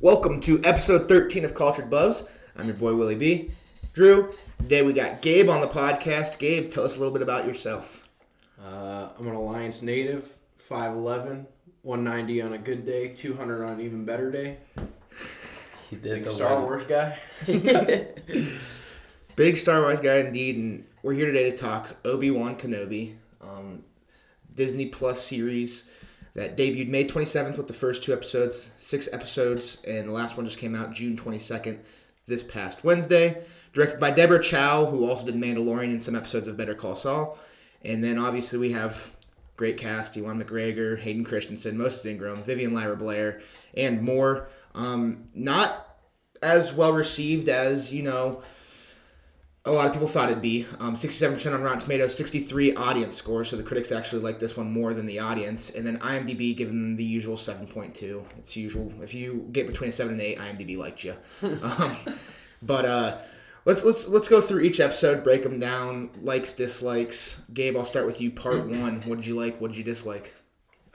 Welcome to episode 13 of Cultured Bubs. I'm your boy Willie B. Drew, today we got Gabe on the podcast. Gabe, tell us a little bit about yourself. Uh, I'm an Alliance native, 5'11", 190 on a good day, 200 on an even better day. He did Big Star one- Wars guy. Big Star Wars guy indeed, and we're here today to talk Obi Wan Kenobi, um, Disney Plus series that debuted May 27th with the first two episodes, six episodes, and the last one just came out June 22nd this past Wednesday. Directed by Deborah Chow, who also did Mandalorian and some episodes of Better Call Saul. And then obviously we have great cast: Ewan McGregor, Hayden Christensen, Moses Ingram, Vivian Lyra Blair, and more. Um, not as well received as you know a lot of people thought it'd be. Um, 67% on Rotten Tomatoes, 63 audience score, so the critics actually like this one more than the audience. And then IMDb giving the usual 7.2. It's usual. If you get between a 7 and 8, IMDb liked you. um, but uh, let's let's let's go through each episode, break them down, likes, dislikes. Gabe, I'll start with you. Part one. What did you like? What did you dislike?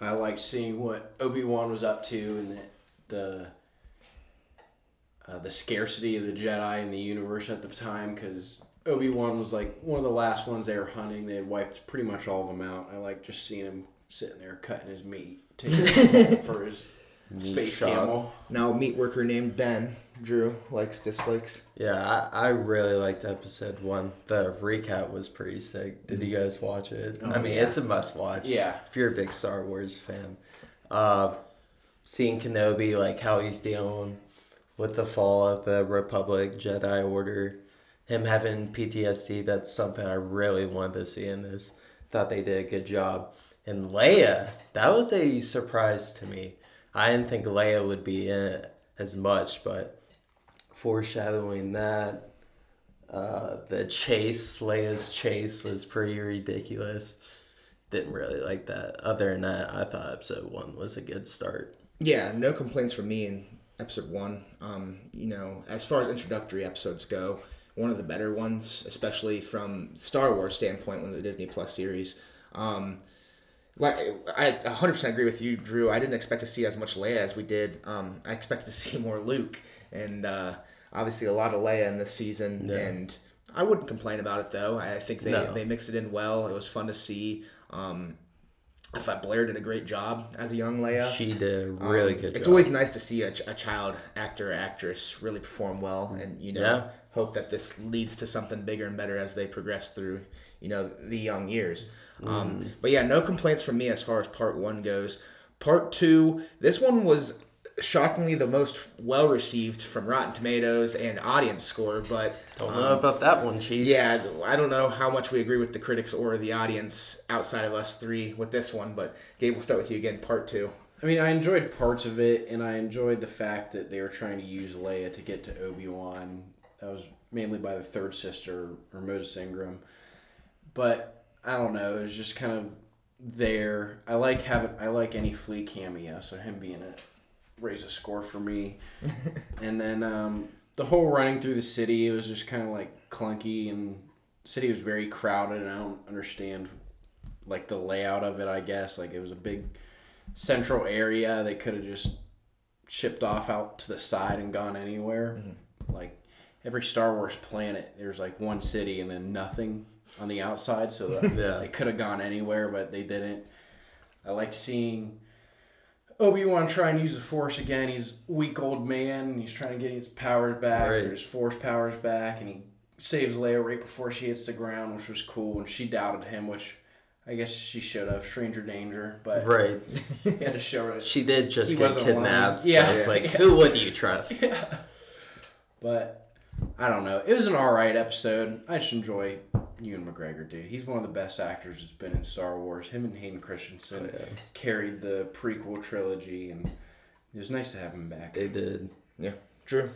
I liked seeing what Obi Wan was up to and the the, uh, the scarcity of the Jedi in the universe at the time because Obi Wan was like one of the last ones they were hunting. They had wiped pretty much all of them out. I like just seeing him sitting there cutting his meat, taking for his Meat space shop. camel. Now, meat worker named Ben. Drew likes, dislikes. Yeah, I, I really liked episode one. The recap was pretty sick. Did you guys watch it? I mean, yeah. it's a must watch. Yeah. If you're a big Star Wars fan. Uh, seeing Kenobi, like how he's dealing with the fall of the Republic, Jedi Order, him having PTSD, that's something I really wanted to see in this. Thought they did a good job. And Leia, that was a surprise to me. I didn't think Leia would be in it as much, but foreshadowing that. Uh, the chase, Leia's chase, was pretty ridiculous. Didn't really like that. Other than that, I thought episode one was a good start. Yeah, no complaints from me in episode one. Um, you know, as far as introductory episodes go, one of the better ones, especially from Star Wars standpoint, one of the Disney Plus series. Um, like I 100% agree with you, Drew. I didn't expect to see as much Leia as we did. Um, I expected to see more Luke, and uh, obviously a lot of Leia in this season. Yeah. And I wouldn't complain about it though. I think they, No. they mixed it in well. It was fun to see. Um, I thought Blair did a great job as a young Leia. She did a really Um, good It's job. always nice to see a, ch- a child actor or actress really perform well, and you know, Yeah. hope that this leads to something bigger and better as they progress through, you know, the young years. Mm. Um, but yeah, no complaints from me as far as part one goes. Part two, this one was shockingly the most well received from Rotten Tomatoes and audience score, but Don't um, know about that one, Chief. yeah, I don't know how much we agree with the critics or the audience outside of us three with this one, but Gabe, we'll start with you again. Part two. I mean, I enjoyed parts of it, and I enjoyed the fact that they were trying to use Leia to get to Obi Wan. That was mainly by the third sister or Moses Ingram, but I don't know. It was just kind of there. I like having I like any Flea cameo, so him being it raise a score for me. and then um, the whole running through the city, it was just kind of like clunky, and city was very crowded, and I don't understand like the layout of it. I guess like it was a big central area. They could have just shipped off out to the side and gone anywhere. Like every Star Wars planet, there's like one city and then nothing on the outside. So that Yeah. they could have gone anywhere, but they didn't. I liked seeing Obi Wan try and use the Force again. He's a weak old man. And he's trying to get his powers back, Right. or his Force powers back, and he saves Leia right before she hits the ground, which was cool. And she doubted him, which I guess she should have. Stranger danger, but Right. he had to show her. that She did just get kidnapped. lying. Yeah. like, Yeah. who would you trust? Yeah. But I don't know. It was an alright episode. I just enjoy Ewan McGregor, dude. He's one of the best actors that's been in Star Wars. Him and Hayden Christensen Oh, yeah. carried the prequel trilogy, and it was nice to have him back. They did. Yeah, true.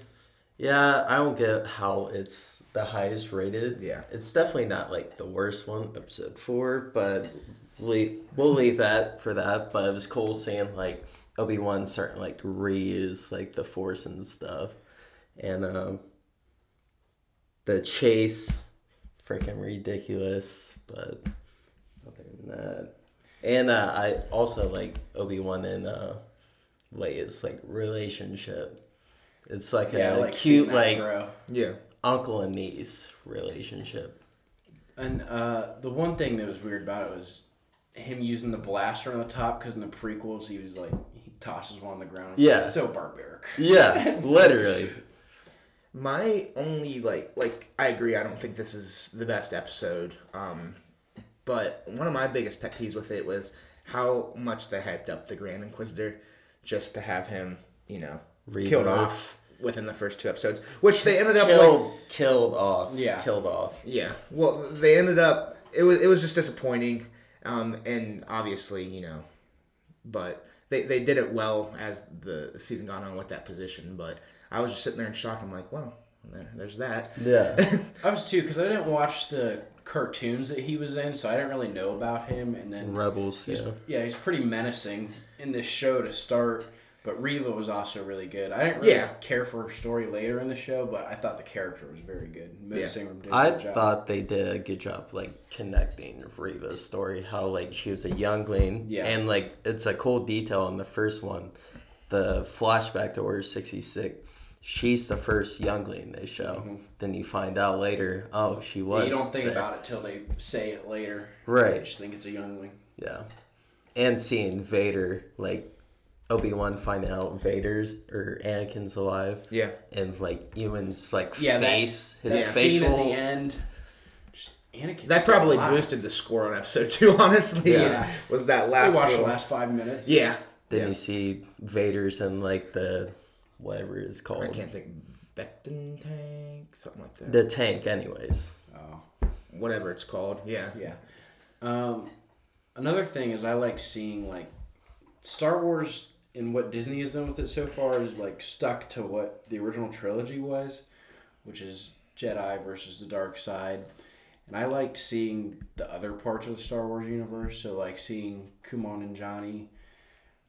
Yeah, I don't get how it's the highest rated. Yeah. It's definitely not like the worst one, episode four, but we, we'll leave that for that. But it was cool seeing like Obi Wan starting like reuse like the Force and stuff. And um, the chase, freaking ridiculous. But other than that, and uh, I also like Obi Wan and uh, Leia's like relationship. It's like Yeah, I a like cute seeing like grow. Yeah. uncle and niece relationship. And uh, the one thing that was weird about it was him using the blaster on the top because in the prequels he was like he tosses one on the ground. It's Yeah. so barbaric. Yeah, literally. My only like like I agree. I don't think this is the best episode. Um, but one of my biggest pet peeves with it was how much they hyped up the Grand Inquisitor just to have him, you know, killed off within the first two episodes, which they ended up Killed, like killed off. Yeah. killed off. yeah. Well, they ended up it was it was just disappointing, um, and obviously you know, but they they did it well as the season gone on with that position. But I was just sitting there in shock. I'm like, well, there, there's that. Yeah, I was too because I didn't watch the cartoons that he was in, so I didn't really know about him. And then rebels. he's, Yeah, yeah, he's pretty menacing in this show to start. But Reva was also really good. I didn't really Yeah. care for her story later in the show, but I thought the character was very good. Mo Yeah. Ingram did a I good job. thought they did a good job like connecting Reva's story. How like she was a youngling. Yeah. and like it's a cool detail in the first one, the flashback to Order sixty six. She's the first youngling they show. Then you find out later, oh, she was. Mm-hmm. you don't think there. about it till they say it later. Right. You just think it's a youngling. Yeah. And seeing Vader, like Obi Wan find out Vader's or Anakin's alive. Yeah. And like Ewan's like Yeah, that- face, his That facial. scene at the end. just- Anakin's That probably alive. boosted the score on episode two. Honestly, Yeah. was, was that We last? watched the last five minutes. Yeah. Then yeah. you see Vader's and like the whatever it's called. I can't think. Bacta tank, something like that. The tank, anyways. Oh. Whatever it's called. Yeah. Yeah. Um, another thing is I like seeing like Star Wars and what Disney has done with it so far is like stuck to what the original trilogy was, which is Jedi versus the dark side. And I like seeing the other parts of the Star Wars universe. So like seeing Kumail Nanjiani,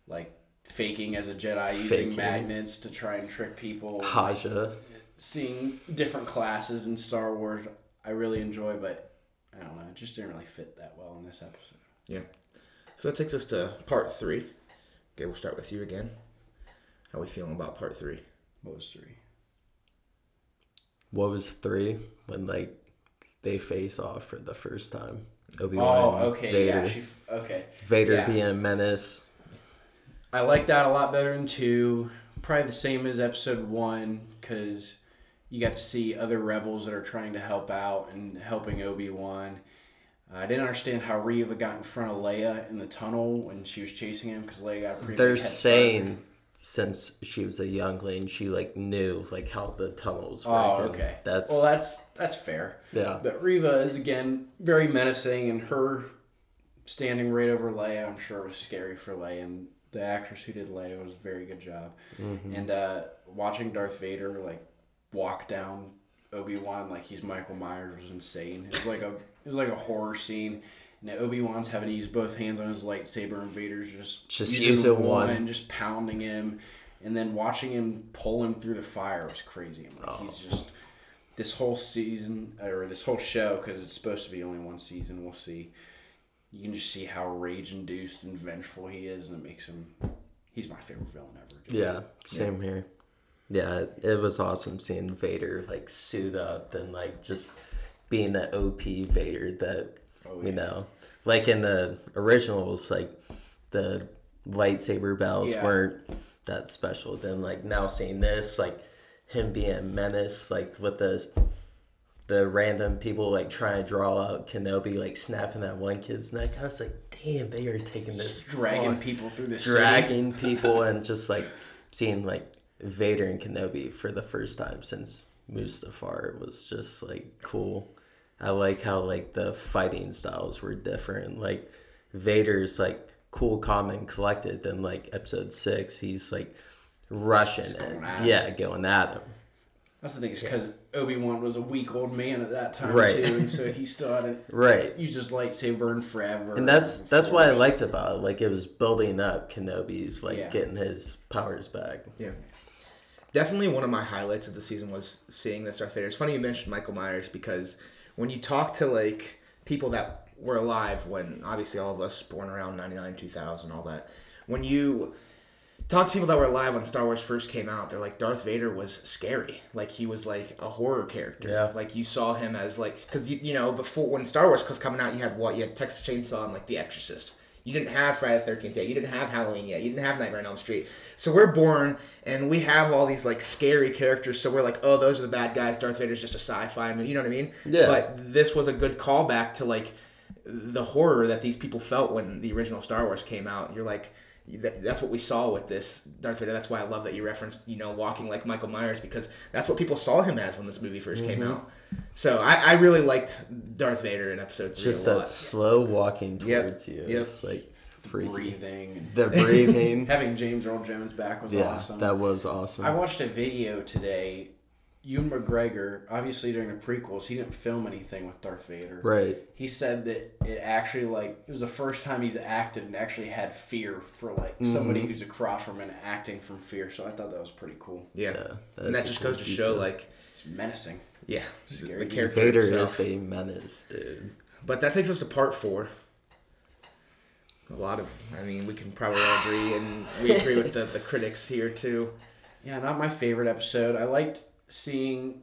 like faking as a Jedi using magnets to try and trick people. Haja. Seeing different classes in Star Wars, I really enjoy, but I don't know, it just didn't really fit that well in this episode. Yeah. So that takes us to part three. Okay, we'll start with you again. How are we feeling about part three? What was three? What was three when like they face off for the first time? Obi Wan. Oh, okay, Vader. yeah, she, f- okay. Vader yeah. being a menace. I like that a lot better than two. Probably the same as episode one because you got to see other rebels that are trying to help out and helping Obi Wan. I didn't understand how Reva got in front of Leia in the tunnel when she was chasing him because Leia got pretty. They're saying since she was a youngling, she like knew like how the tunnels oh, worked. Oh, okay. That's well, that's that's fair. yeah. But Reva is again very menacing, and her standing right over Leia, I'm sure was scary for Leia. And the actress who did Leia was a very good job. Mm-hmm. And uh, watching Darth Vader like walk down Obi Wan like he's Michael Myers was insane. It was like a it was like a horror scene. And Obi Wan's having to use both hands on his lightsaber, and Vader's just Just using one. just pounding him, and then watching him pull him through the fire was crazy. Like, Oh. he's just this whole season or this whole show because it's supposed to be only one season. We'll see. You can just see how rage induced and vengeful he is, and it makes him. He's my favorite villain ever. Yeah, same here. Yeah, it, was awesome seeing Vader like suit up and like just being the OP Vader that Oh, you yeah. know, like in the originals, like the lightsaber battles Yeah. weren't that special. Then like now seeing this, like him being a menace, like with the the random people like trying to draw out Kenobi, like snapping that one kid's neck. I was like, damn, they are taking this Just dragging far people through city. dragging people and just like seeing like Vader and Kenobi for the first time since Mustafar was just like cool. I like how like the fighting styles were different. Like Vader's like cool, calm, and collected. Then like episode six, he's like rushing and yeah, going at him. That's the thing, is because Obi Wan was a weak old man at that time Right. too, and so he still hadn't Right. used his lightsaber in forever. And that's that's what I Force. liked about it. Like it was building up Kenobi's like Yeah. getting his powers back. Yeah. Definitely one of my highlights of the season was seeing this Darth Vader. It's funny you mentioned Michael Myers because when you talk to like people that were alive when obviously all of us born around 99 2000 all that when you talk to people that were alive when Star Wars first came out. They're like Darth Vader was scary. Like he was like a horror character. Yeah. Like you saw him as like because you, you know before when Star Wars was coming out, you had what you had Texas Chainsaw and like The Exorcist. You didn't have Friday the Thirteenth yet. You didn't have Halloween yet. You didn't have Nightmare on Elm Street. So we're born and we have all these like scary characters. So we're like, oh, those are the bad guys. Darth Vader's just a sci-fi movie. You know what I mean? Yeah. But this was a good callback to like the horror that these people felt when the original Star Wars came out. You're like, that's what we saw with this Darth Vader. That's why I love that you referenced, you know, walking like Michael Myers because that's what people saw him as when this movie 1st came Mm-hmm. out. So I, I really liked Darth Vader in Episode Three Just a that lot. slow walking Yep, towards you. yep. It's like freaky. breathing. The breathing. having James Earl Jones back was yeah, awesome. that was awesome. I watched a video today. Ewan McGregor, obviously during the prequels, he didn't film anything with Darth Vader. right. He said that it actually like it was the first time he's acted and actually had fear for like Mm-hmm. somebody who's across from and acting from fear. So I thought that was pretty cool. Yeah, Yeah, and that just cool goes to show, detail. like, It's menacing. yeah, Scary. the character Vader itself. is a menace, dude. But that takes us to part four. A lot of, I mean, we can probably agree, and we agree with the, the critics here too. Yeah, not my favorite episode. I liked seeing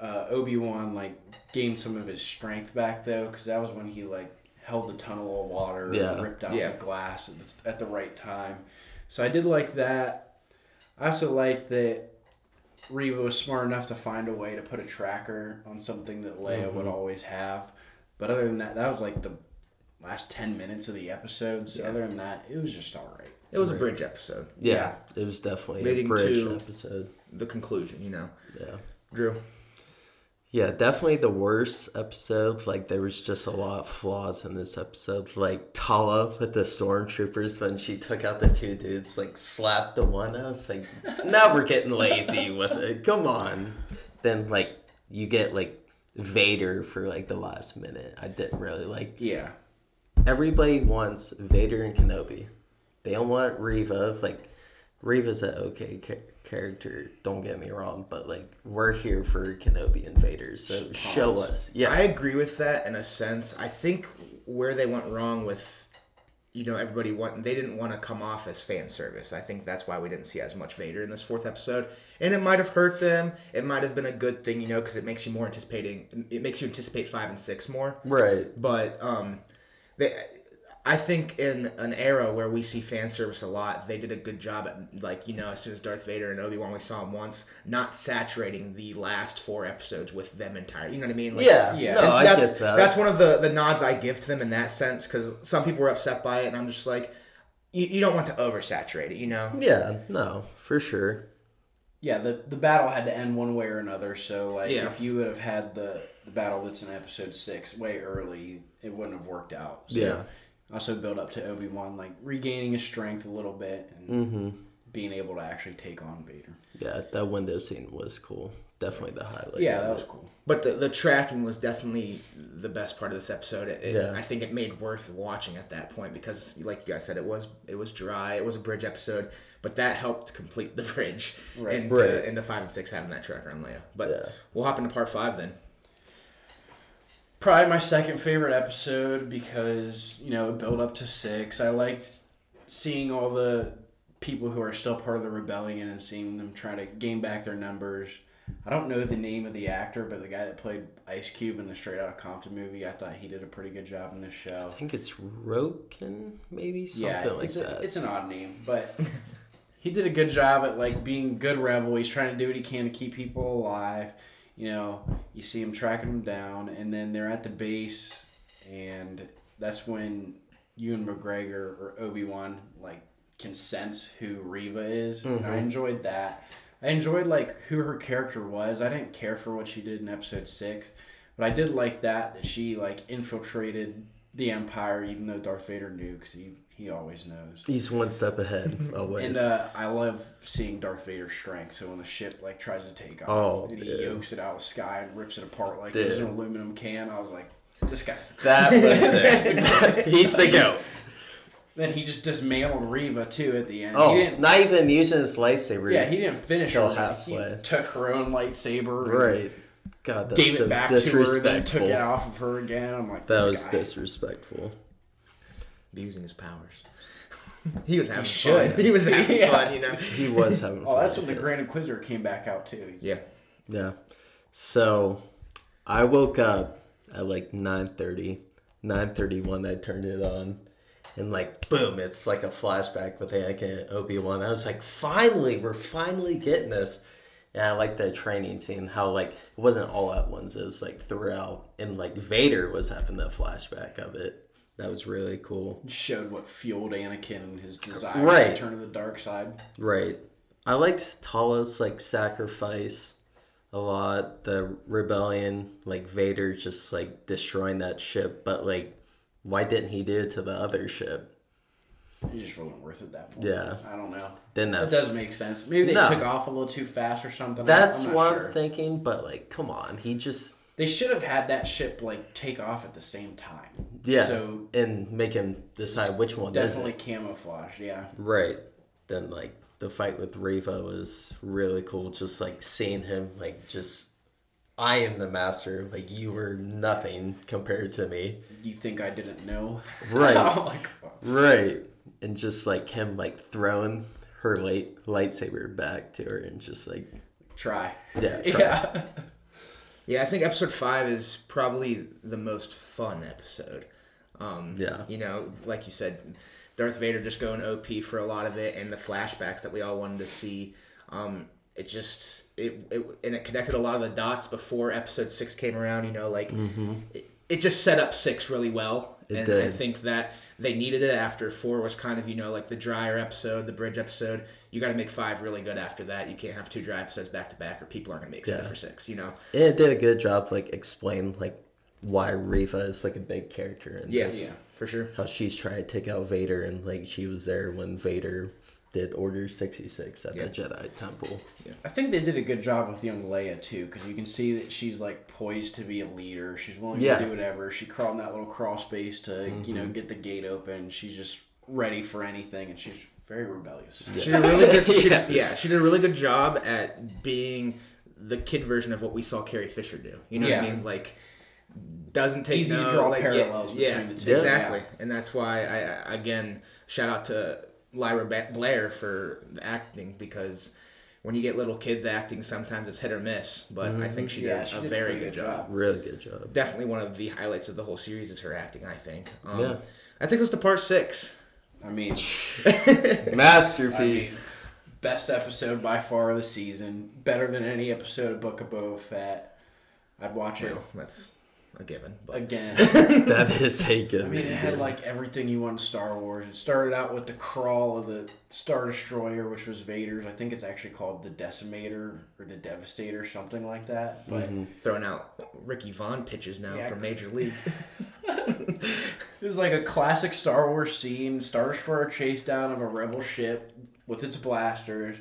uh, Obi Wan like gain some of his strength back though, because that was when he like held the tunnel of water Yeah. and ripped out Yeah. the glass at the, at the right time. So I did like that. I also liked that Reva was smart enough to find a way to put a tracker on something that Leia would always have. But other than that, that was like the last ten minutes of the episode. So Yeah. other than that, it was just all right. It was a bridge episode. Yeah, it was definitely Leading a bridge to- episode. The conclusion, you know. Yeah. Drew. Yeah, definitely the worst episode. Like there was just a lot of flaws in this episode. Like Tala with the stormtroopers when she took out the two dudes, like slapped the one. I was like, now we're getting lazy with it. Come on. Then like you get like Vader for like the last minute. I didn't really like. Yeah. Everybody wants Vader and Kenobi. They don't want Reva. Like Reva's an okay ca- character. Don't get me wrong, but like we're here for Kenobi invaders, Vader. So show us. Yeah. I agree with that in a sense. I think where they went wrong with, you know, everybody want they didn't want to come off as fan service. I think that's why we didn't see as much Vader in this fourth episode, and it might have hurt them. It might have been a good thing, you know, because it makes you more anticipating. It makes you anticipate five and six more. right. But um, they, I think in an era where we see fan service a lot, they did a good job at like you know as soon as Darth Vader and Obi Wan we saw him once, not saturating the last four episodes with them entire. You know what I mean? Like, Yeah. Yeah. No, and I that's get that. that's one of the the nods I give to them in that sense because some people were upset by it, and I'm just like, you, you don't want to oversaturate it, you know? yeah. No, for sure. Yeah, the the battle had to end one way or another. So like, Yeah. if you would have had the the battle that's in episode six way early, it wouldn't have worked out. So Yeah. Also build up to Obi Wan like regaining his strength a little bit and Mm-hmm. being able to actually take on Vader. Yeah, that window scene was cool. Definitely the highlight. yeah, that was cool. But the, the tracking was definitely the best part of this episode. It, it- Yeah. I think it made worth watching at that point because, like you guys said, it was it was dry. It was a bridge episode, but that helped complete the bridge Right. into, Right. into five and six having that tracker on Leia. But Yeah. we'll hop into part five then. Probably my second favorite episode because you know it built up to six. I liked seeing all the people who are still part of the rebellion and seeing them try to gain back their numbers. I don't know the name of the actor, but the guy that played Ice Cube in the Straight Outta Compton movie, I thought he did a pretty good job in this show. I think it's Roken, maybe something yeah, like a- that. it's an odd name, but he did a good job at like being good rebel. He's trying to do what he can to keep people alive. You know, you see him tracking them down, and then they're at the base, and that's when Ewan McGregor or Obi Wan like can sense who Reva is. And I mm-hmm. enjoyed that. I enjoyed like who her character was. I didn't care for what she did in episode six, but I did like that that she like infiltrated the Empire, even though Darth Vader knew because he he always knows. He's one step ahead always. And uh, I love seeing Darth Vader's strength. So when the ship like tries to take off, Oh, and he dude. yokes it out of the sky and rips it apart like Dude. it's an aluminum can, I was like, this guy's. that was sick. He's the goat. Then he just dismantled Reva too at the end. Oh, he didn't. not even using his lightsaber. Yeah, he didn't finish her. halfway. He took her own lightsaber. and right. God, that's Gave so it back to her, then disrespectful. took it off of her again. I'm like, that this was guy. disrespectful. Using his powers. He was having should. fun. He was having Yeah. fun, you know. He was having oh, fun. Oh, that's when the. Grand Inquisitor came back out too. Yeah. Yeah. So I woke up at like 9.30. 9.31 I turned it on. And like boom, it's like a flashback with Anakin and Obi-Wan. I was like, finally, we're finally getting this. And I like the training scene, how like it wasn't all at once, it was like throughout. And like Vader was having the flashback of it. That was really cool. Showed what fueled Anakin and his desire Right. to turn to the dark side. Right. I liked Tala's like sacrifice a lot. The rebellion, like Vader just like destroying that ship, but like why didn't he do it to the other ship? It just wasn't worth it that point. Yeah. I don't know. Then That does make sense. Maybe they No. took off a little too fast or something. that's what sure. I'm thinking, but like come on, he just They should have had that ship like take off at the same time. yeah, So and make him decide which one definitely it. camouflage. Yeah. Right. Then like the fight with Reva was really cool. Just like seeing him like just I am the master. Like you were nothing compared to me. You think I didn't know? Right. Like, oh. Right. And just like him like throwing her light lightsaber back to her and just like try. yeah, try. Yeah. Yeah, I think episode five is probably the most fun episode. Um, Yeah. You know, like you said, Darth Vader just going OP for a lot of it, and the flashbacks that we all wanted to see. Um, it just it, it and it connected a lot of the dots before episode six came around. You know, like it, it just set up six really well, It and I think that they needed it after four was kind of you know like the drier episode, the bridge episode. You got to make five really good after that. You can't have two dry episodes back to back, or people aren't gonna be excited Yeah. for six. You know. And it did a good job like explain like why Reva is like a big character and Yeah, Yeah. for sure. how she's trying to take out Vader and like she was there when Vader did Order sixty six at Yeah. the Jedi Temple. I think they did a good job with young Leia too, because you can see that she's like poised to be a leader. She's willing Yeah. to do whatever. She crawled in that little crawl space to you know mm-hmm. get the gate open. She's just ready for anything, and she's very rebellious. She did a really good. She Yeah. did, yeah, she did a really good job at being the kid version of what we saw Carrie Fisher do. You know what I mean? Like doesn't take Easy to no, draw like, parallels yeah, between yeah, the two. Exactly, Yeah. and that's why I I- again shout out to Lyra ba- Blair for the acting because. When you get little kids acting, sometimes it's hit or miss, but I think she did she a did very good good job. job. Really good job. Definitely one of the highlights of the whole series is her acting. I think. Um, Yeah. That takes us to part six. I mean, Masterpiece. best episode by far of the season. Better than any episode of Book of Boba Fett. I'd watch it Well, that's a given. But again. that is a good I mean, it had like everything you want in Star Wars. It started out with the crawl of the Star Destroyer, which was Vader's. I think it's actually called the Decimator or the Devastator, something like that. But mm-hmm. throwing out Ricky Vaughn pitches now Yeah. from Major League. it was like a classic Star Wars scene: Star Destroyer chase down of a rebel ship with its blasters.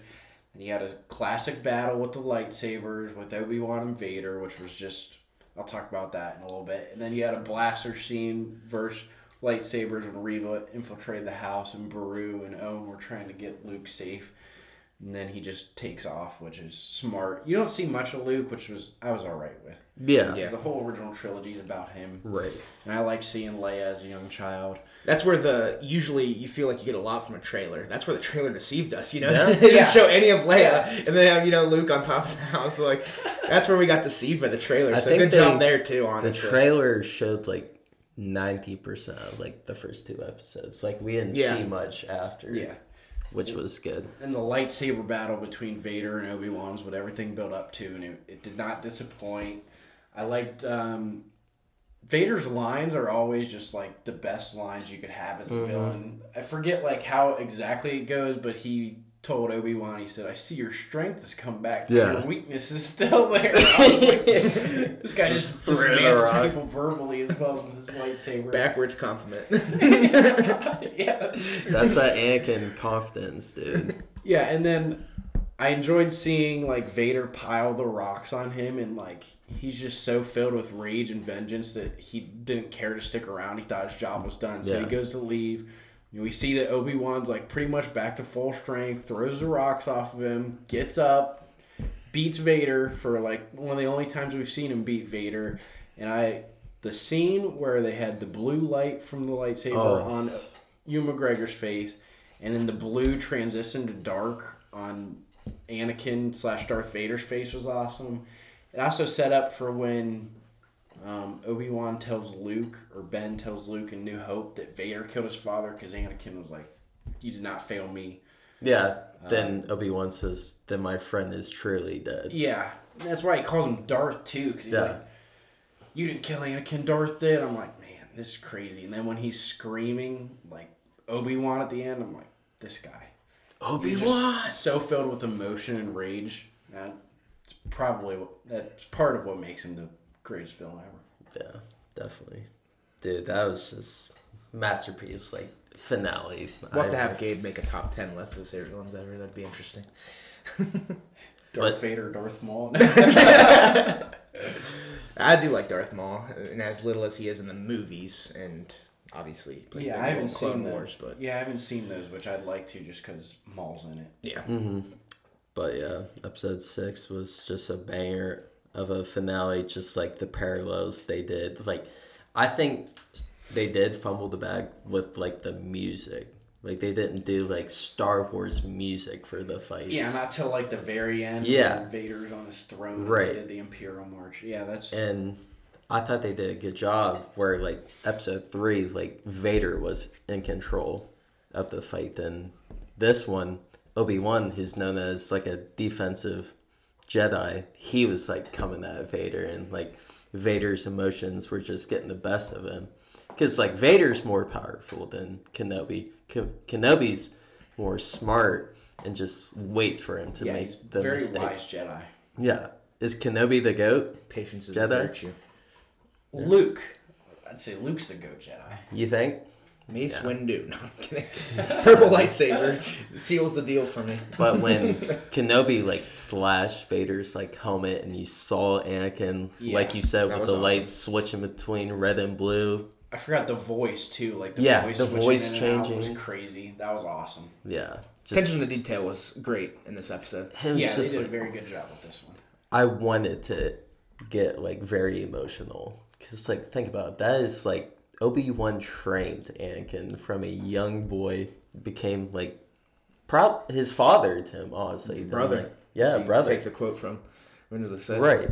And you had a classic battle with the lightsabers with Obi Wan and Vader, which was just. I'll talk about that in a little bit. And then you had a blaster scene versus lightsabers when Reva infiltrated the house and Beru and Owen were trying to get Luke safe. And then he just takes off, which is smart. You don't see much of Luke, which was I was alright with. Yeah. Because the whole original trilogy is about him. Right. And I like seeing Leia as a young child. That's where the usually you feel like you get a lot from a trailer. That's where the trailer deceived us. You know, Yeah. they didn't Yeah. show any of Leia, and they have you know Luke on top of the house. Like that's where we got deceived by the trailer. I So think good they- job there too. Honestly, the trailer showed like ninety percent of like the first two episodes. Like we didn't Yeah. see much after. Yeah. Which was good. And the lightsaber battle between Vader and Obi Wan was what everything built up to, and it, it did not disappoint. I liked um, Vader's lines are always just like the best lines you could have as a mm-hmm. villain. I forget like how exactly it goes, but he told Obi Wan, he said, "I see your strength has come back, but Yeah. your weakness is still there." Like, this guy just, Just threw the dismantled rock. people verbally as well with his lightsaber. backwards compliment. yeah. That's that Anakin confidence, dude. Yeah, and then I enjoyed seeing like Vader pile the rocks on him, and like he's just so filled with rage and vengeance that he didn't care to stick around. He thought his job was done, so Yeah. he goes to leave. And we see that Obi Wan's like pretty much back to full strength, throws the rocks off of him, gets up, beats Vader for like one of the only times we've seen him beat Vader. And I, the scene where they had the blue light from the lightsaber Oh. on Ewan McGregor's face, and then the blue transition to dark on Anakin slash Darth Vader's face was awesome. It also set up for when um, Obi Wan tells Luke or Ben tells Luke in New Hope that Vader killed his father because Anakin was like, "You did not fail me." Yeah. Then Obi Wan says, "Then my friend is truly dead." Yeah, that's why he calls him Darth too, because he's Yeah. like, "You didn't kill Anakin, Darth did." I'm like, man, this is crazy. And then when he's screaming like Obi Wan at the end, I'm like, this guy. Obi He's Wan. just so filled with emotion and rage. That's probably what, that's part of what makes him the greatest villain ever. Yeah, definitely, dude. That was just masterpiece, like finale. We'll have to I- have Gabe make a top ten list of his favorite ones ever. That'd be interesting. Darth But- Vader, Darth Maul. I do like Darth Maul, and as little as he is in the movies, and obviously, played yeah, I haven't in Clone seen Wars, those. but Yeah, I haven't seen those, which I'd like to, just because Maul's in it. yeah, Mm-hmm. But yeah, episode six was just a banger of a finale. Just like the parallels they did. Like, I think they did fumble the bag with like the music. Like they didn't do like Star Wars music for the fights. Yeah, not till like the very end. Yeah. when Vader's on his throne. and Right. They did the Imperial March. Yeah, that's. and I thought they did a good job where like episode three, like Vader was in control of the fight. Then this one, Obi Wan, who's known as like a defensive Jedi, he was like coming at Vader, and like Vader's emotions were just getting the best of him. Because like Vader's more powerful than Kenobi. Ke- Kenobi's more smart and just waits for him to yeah, make he's the very mistake. wise Jedi. Yeah, is Kenobi the goat? patience is a Jedi? Virtue. Luke. I'd say Luke's the goat Jedi. You think? Mace Yeah. Windu. No, I'm kidding. Purple lightsaber seals the deal for me. But when Kenobi like slashed Vader's like helmet and you saw Anakin, Yeah, like you said, with the awesome. lights switching between red and blue, I forgot the voice too. Like the Yeah, voice the voice in and out changing. was crazy. That was awesome. yeah, Attention to detail was great in this episode. him yeah, just they did like, a very good job with this one. I wanted to get like very emotional because like think about it, that is like Obi Wan trained Anakin from a young boy became like prop his father to him honestly Then, Brother. like- yeah If brother Take the quote from Revenge of the Sith. right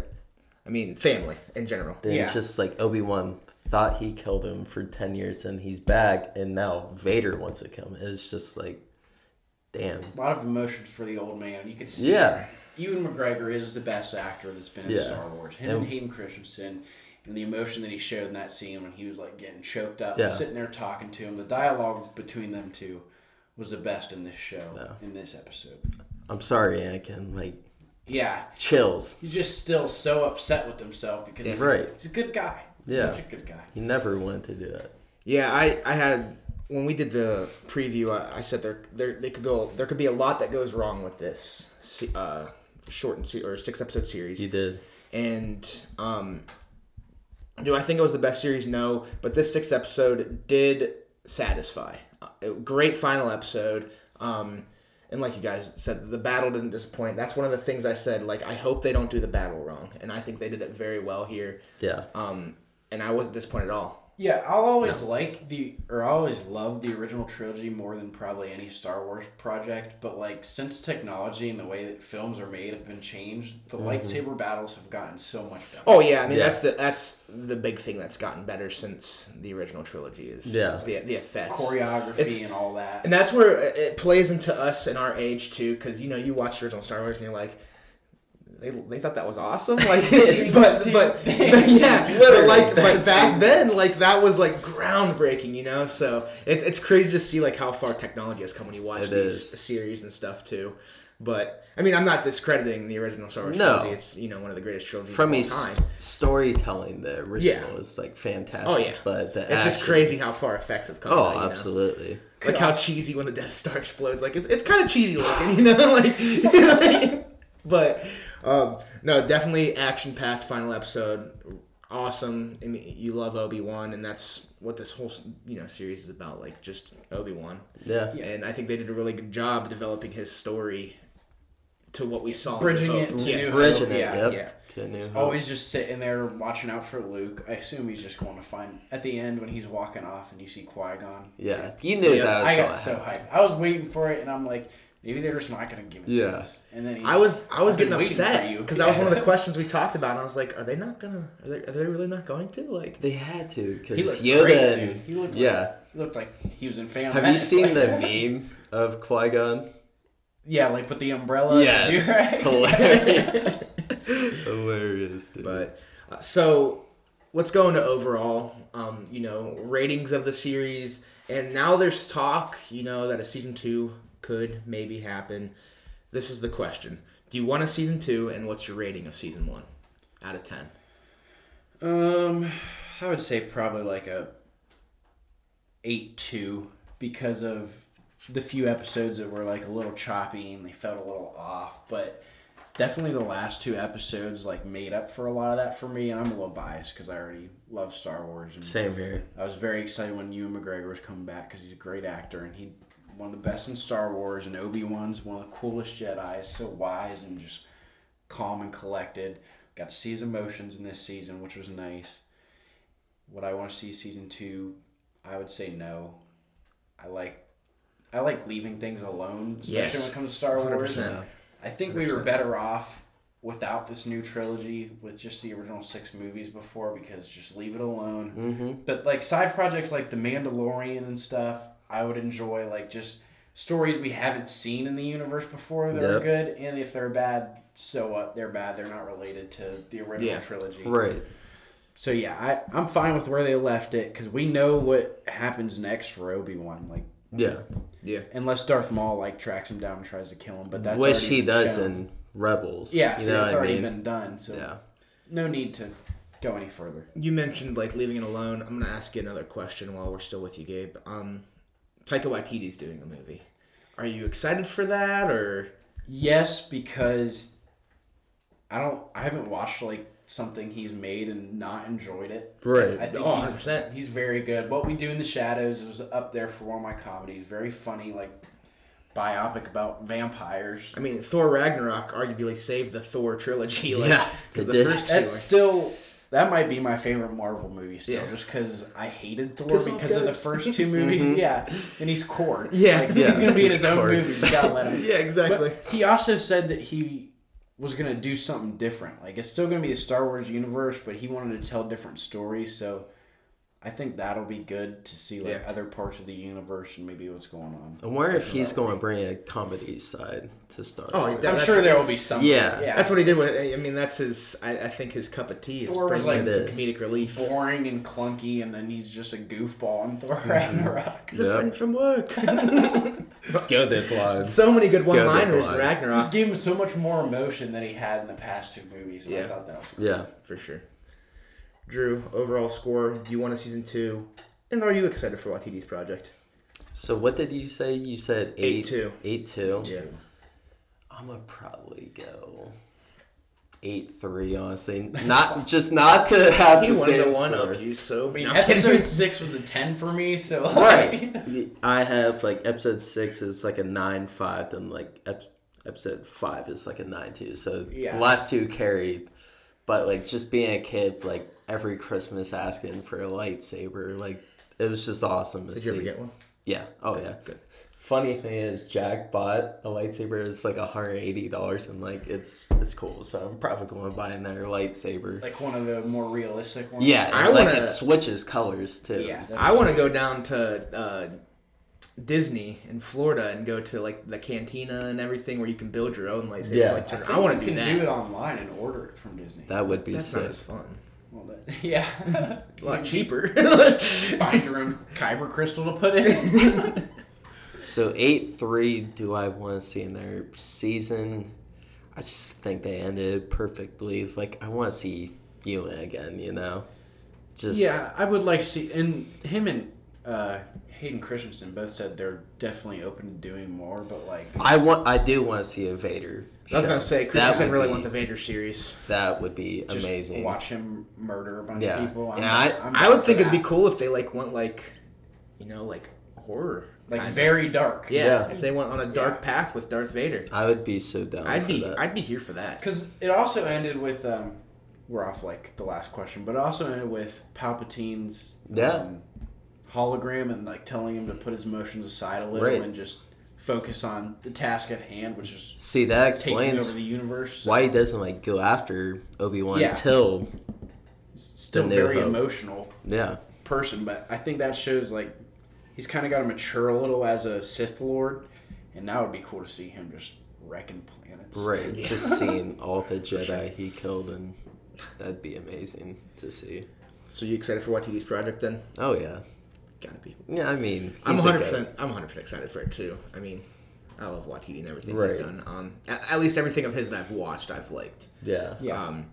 I mean, family in general. Then Yeah. just like Obi Wan thought he killed him for ten years, and he's back, and now Vader wants to kill him. It's just like, damn. A lot of emotions for the old man. You could see. Yeah. Ewan McGregor is the best actor that's been in Yeah. Star Wars. Him And- and Hayden Christensen, and the emotion that he showed in that scene when he was like getting choked up, Yeah. sitting there talking to him. The dialogue between them two was the best in this show, Yeah. in this episode. I'm sorry, Anakin. Like Yeah, chills. he's just still so upset with himself because he's, Right. he's a good guy. He's Yeah. such a good guy. He never wanted to do it. Yeah, I, I had when we did the preview, I, I said there there they could go there could be a lot that goes wrong with this uh, short and se- or six episode series. You did. And um, do I think it was the best series? No, but this sixth episode did satisfy. Uh, great final episode. Um, and like you guys said, the battle didn't disappoint. That's one of the things I said. Like I hope they don't do the battle wrong, and I think they did it very well here. Yeah. Um, and I wasn't disappointed at all. Yeah, I'll always like the or I always love the original trilogy more than probably any Star Wars project. But like since technology and the way that films are made have been changed, the mm-hmm. lightsaber battles have gotten so much better. Oh yeah, I mean Yeah. that's the that's the big thing that's gotten better since the original trilogy is Yeah. the the effects. Choreography It's- and all that. And that's where it plays into us in our age too, because you know you watch the original Star Wars and you're like, they, they thought that was awesome, like, but but yeah, but like but back then like that was like groundbreaking, you know. So it's it's crazy to see like how far technology has come when you watch It these is. series and stuff too. But I mean, I'm not discrediting the original Star Wars No. trilogy. It's you know one of the greatest trilogies From of a all s- time. storytelling, the original Yeah. is like fantastic. Oh yeah, But the it's just crazy how far effects have come. Oh, now, you know? absolutely. Like how cheesy when the Death Star explodes. Like it's, it's kind of cheesy looking, you know. like, but um, no, definitely action packed final episode. Awesome. I mean, you love Obi Wan, and that's what this whole you know series is about. Like just Obi Wan, Yeah. and I think they did a really good job developing his story to what we saw. in Bridging it Hope. to yeah. New Bridging Hope, it, yeah. yep. Yeah. to New Hope. Always just sitting there watching out for Luke. I assume he's just going to find at the end when he's walking off and you see Qui Gon. yeah, you knew Yeah, that was I got so hyped. I was waiting for it, and I'm like, maybe they're just not going to give it Yeah. to us. And then he's, I was I was getting waiting for upset you. because that was one of the questions we talked about. And I was like, are they not gonna? Are they, are they really not going to? Like, They had to He because looked Yoda. great, and- dude. He looked yeah. like, he looked like he was in Phantom Have you seen like- the meme of Qui Gon? Yeah, like with the umbrella. Yes, right? hilarious, hilarious, dude. but uh, so let's go into overall. Um, you know, ratings of the series, and now there's talk. You know that a season two could maybe happen. This is the question: Do you want a season two, and what's your rating of season one out of ten? Um, I would say probably like a eight two because of the few episodes that were like a little choppy and they felt a little off, but definitely the last two episodes like made up for a lot of that for me. And I'm a little biased because I already love Star Wars and Same here. I was very excited when Ewan McGregor was coming back because he's a great actor and he one of the best in Star Wars and Obi Wan's one of the coolest Jedi's, so wise and just calm and collected. Got to see his emotions in this season, which was nice. Would I want to see season two? I would say no. I like I like leaving things alone, especially Yes. when it comes to Star Wars. 100%. I think we were better off without this new trilogy with just the original six movies before because just leave it alone. Mm-hmm. But like side projects like The Mandalorian and stuff, I would enjoy like just stories we haven't seen in the universe before that are good, and if they're bad, so what? They're bad. They're not related to the original Yeah. trilogy. Right. So yeah, I I'm fine with where they left it because we know what happens next for Obi Wan. Like Yeah. Yeah, unless Darth Maul like tracks him down and tries to kill him, but that's Which he does shown. in Rebels. Yeah, You so know that's what I already mean? been done. So Yeah. no need to go any further. you mentioned like leaving it alone. I'm gonna ask you another question while we're still with you, Gabe. Um, Taika Waititi's doing a movie. Are you excited for that or? Yes, because I don't. I haven't watched like something he's made and not enjoyed it. Right. I think Oh, he's, 100%. he's very good. What We Do in the Shadows was up there for one of my comedies. Very funny, like biopic about vampires. I mean, Thor Ragnarok arguably saved the Thor trilogy. Like, Yeah, because the did. first two. That's Are, still that might be my favorite Marvel movie still, Yeah. just because I hated Thor Piss because of the first two movies. Mm-hmm. Yeah, and he's Korg. Yeah. like, Yeah, he's gonna be in his own Korg. movie. You gotta let him. yeah, exactly. But he also said that he was gonna do something different. Like it's still gonna be the Star Wars universe, but he wanted to tell different stories. So I think that'll be good to see like Yeah. other parts of the universe and maybe what's going on. I wonder if he's going to bring a comedy side to start. Oh, Wars. he does. I'm sure there will be something. Yeah. yeah. That's what he did with. I mean, that's his. I, I think his cup of tea is Thor bringing like in some this. comedic relief. boring and clunky, and then he's just a goofball in Thor mm-hmm. Ragnarok. He's a Yep. friend from work. Go that line. so many good one-liners in blind. Just Ragnarok. gave him so much more emotion than he had in the past two movies. And I Yeah. thought that was Yeah. For sure. Drew, overall score. Do you want a season two? And are you excited for Waititi's project? So what did you say? You said eight. Eight two. Eight two. Yeah. I'm gonna probably go eight three. Honestly, not just not to have He the same to one score. up you, so I mean, No, I'm kidding. episode six was a ten for me, so Right. I have like episode six is like a nine five, then like ep- episode five is like a nine two. So Yeah. the last two carried, but like just being a kid, like every Christmas asking for a lightsaber, like it was just awesome to Did see. you ever get one? Yeah. Oh yeah. Good. Funny thing is, Jack bought a lightsaber. It's like hundred eighty dollars, and like it's it's cool. So I'm probably going to buy another lightsaber. like one of the more realistic ones. yeah, I like wanna- it switches colors too. Yeah. I want to go down to uh, Disney in Florida and go to like the cantina and everything where you can build your own lightsaber. Yeah. I, lightsaber. think I, want you to do can do it online and order it from Disney. that would be That's sick. not as fun. Well, that, yeah, A lot cheaper. Find your own kyber crystal to put in. So eight three, do I want to see in their season? I just think they ended perfectly. Like I want to see Ewan again. You know, just yeah, I would like to see, and him and uh, Hayden Christensen both said they're definitely open to doing more, but like, I want. I do want to see a Vader. I was show. gonna say Christensen really be- wants a Vader series. That would be just amazing. watch him murder a bunch Yeah. of people. I'm, Yeah, I- I'm I would for think it'd be cool if they like went like, you know, like horror. like kind of. very dark. Yeah, Yeah. if they went on a dark Yeah. path with Darth Vader, I would be so down I'd for be that. I'd be here for that. Because it also ended with um, we're off like the last question, but it also ended with Palpatine's Yeah. um, hologram and like telling him to put his emotions aside a little Right. and just focus on the task at hand, which is See, that taking explains over the universe. why he doesn't like go after Obi Wan Yeah. until still The New very Hope. emotional yeah, person, but I think that shows like he's kind of got to mature a little as a Sith Lord, and that would be cool to see him just wrecking planets. right. Yeah. Just seeing all the Jedi sure. he killed, and that'd be amazing to see. So you excited for Waititi's project then? Oh yeah, Gotta be. yeah. I mean, I'm 100. percent I'm 100 percent excited for it too. I mean, I love Waititi and everything Right. he's done. Um, at, at least everything of his that I've watched, I've liked. Yeah, Yeah. Um,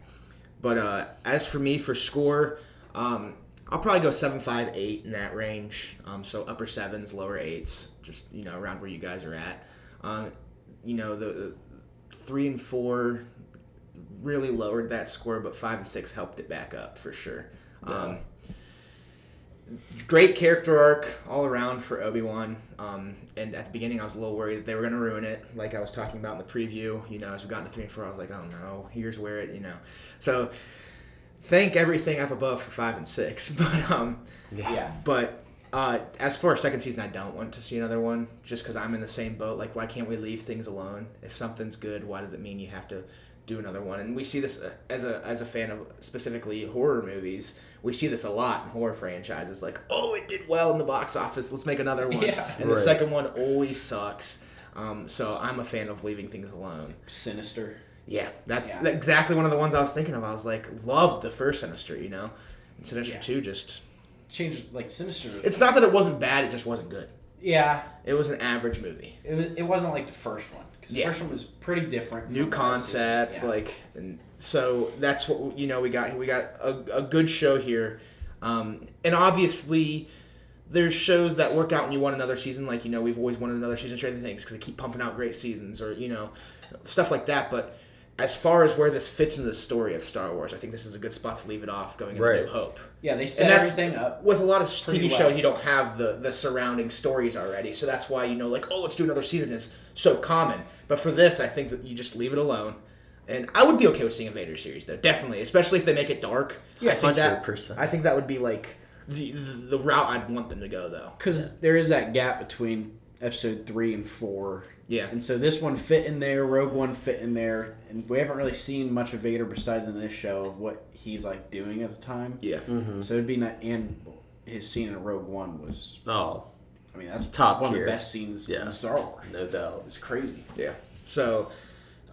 but uh, as for me for score, um, I'll probably go seven, five, eight in that range. Um, so upper sevens, lower eights, just you know around where you guys are at. Um, you know the, the three and four really lowered that score, but five and six helped it back up for sure. Um, great character arc all around for Obi Wan. Um, and at the beginning, I was a little worried that they were going to ruin it, like I was talking about in the preview. You know, as we got into three and four, I was like, oh no, here's where it, you know. So thank everything up above for five and six, but um, yeah. but uh, as for a second season, I don't want to see another one just because I'm in the same boat. Like, why can't we leave things alone? If something's good, why does it mean you have to do another one? And we see this uh, as a as a fan of specifically horror movies. We see this a lot in horror franchises. Like, oh, it did well in the box office. Let's make another one. Yeah. And the second one always sucks. Um, so I'm a fan of leaving things alone. Sinister. Yeah, that's Yeah. exactly one of the ones I was thinking of. I was like, loved the first Sinister, you know, and Sinister Yeah. Two just. Changed like Sinister. It's not that it wasn't bad; it just wasn't good. yeah, It was an average movie. it was. It wasn't like the first one. 'cause Yeah. the first one was pretty different. New from the rest of it. concept, Yeah. like, and so that's what you know. We got we got a, a good show here, um, and obviously. There's shows that work out and you want another season, like you know we've always wanted another season of Stranger Things because they keep pumping out great seasons, or you know stuff like that. But as far as where this fits into the story of Star Wars, I think this is a good spot to leave it off going into Right. New Hope. yeah, they set and that's everything up. with a lot of TV well. shows. You don't have the the surrounding stories already, so that's why you know, like, oh, let's do another season is so common. But for this, I think that you just leave it alone. And I would be okay with seeing a Vader series, though, definitely, especially if they make it dark. Yeah, I think that 100%. I think that would be like the, the the route I'd want them to go, though. Because there is that gap between episode three and four. Yeah. And so this one fit in there, Rogue One fit in there, and we haven't really seen much of Vader besides in this show of what he's like doing at the time. Yeah, mm-hmm. So it'd be not, and his scene in Rogue One was, Oh, I mean, that's Top one tier. of the best scenes Yeah. in Star Wars. no doubt. It's crazy. yeah. So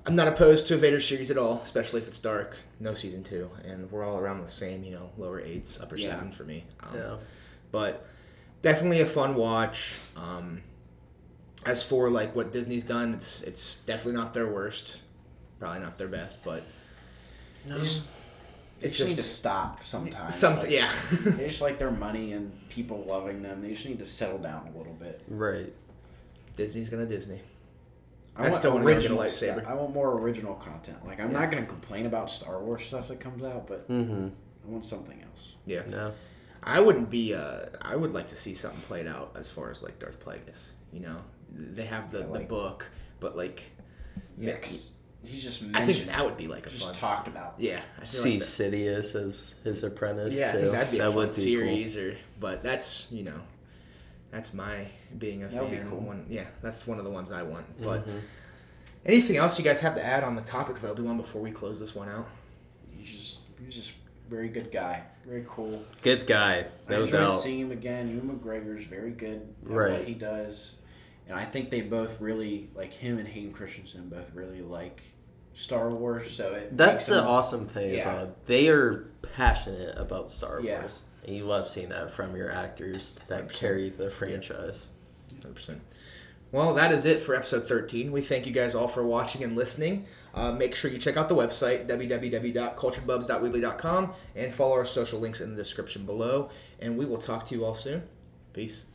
I'm not opposed to a Vader series at all, especially if it's dark. No season two, and we're all around the same, you know, lower eights, upper Yeah. seven for me. Um, Yeah. but definitely a fun watch. Um, as for like what Disney's done, it's it's definitely not their worst, probably not their best, but They just, they it's just need to stop sometimes. some Like, yeah. They just like their money and people loving them. They just need to settle down a little bit. Right. Disney's gonna Disney. I, I want still wanna go get a original lightsaber. stuff. I want more original content. Like I'm Yeah. not gonna complain about Star Wars stuff that comes out, but Mm-hmm. I want something else. Yeah, No. I wouldn't be. Uh, I would like to see something played out as far as like Darth Plagueis. You know, they have the, Yeah, the book, but like, Yeah, 'cause he's just I think that would be like a just fun. talked about. Yeah, I See like Sidious as his apprentice. Yeah, I too. think that'd be a that fun would be series, or but that's you know, that's my being a That would be fan. cool. One, yeah, that's one of the ones I want. Cool. But Mhm. anything else you guys have to add on the topic of Obi Wan before we close this one out? He's just he's just very good guy. Very cool. good guy, I no enjoyed doubt. seeing him again. Ewan McGregor's very good at Right. what he does, and I think they both really like him and Hayden Christensen both really like Star Wars. So it That's the awesome thing Yeah. about they are passionate about Star Yeah. Wars, and you love seeing that from your actors that 100%. carry the franchise. 100%. Well, that is it for episode 13. We thank you guys all for watching and listening. Uh, make sure you check out the website, www.culturedbubs.weebly.com, and follow our social links in the description below. And we will talk to you all soon. Peace.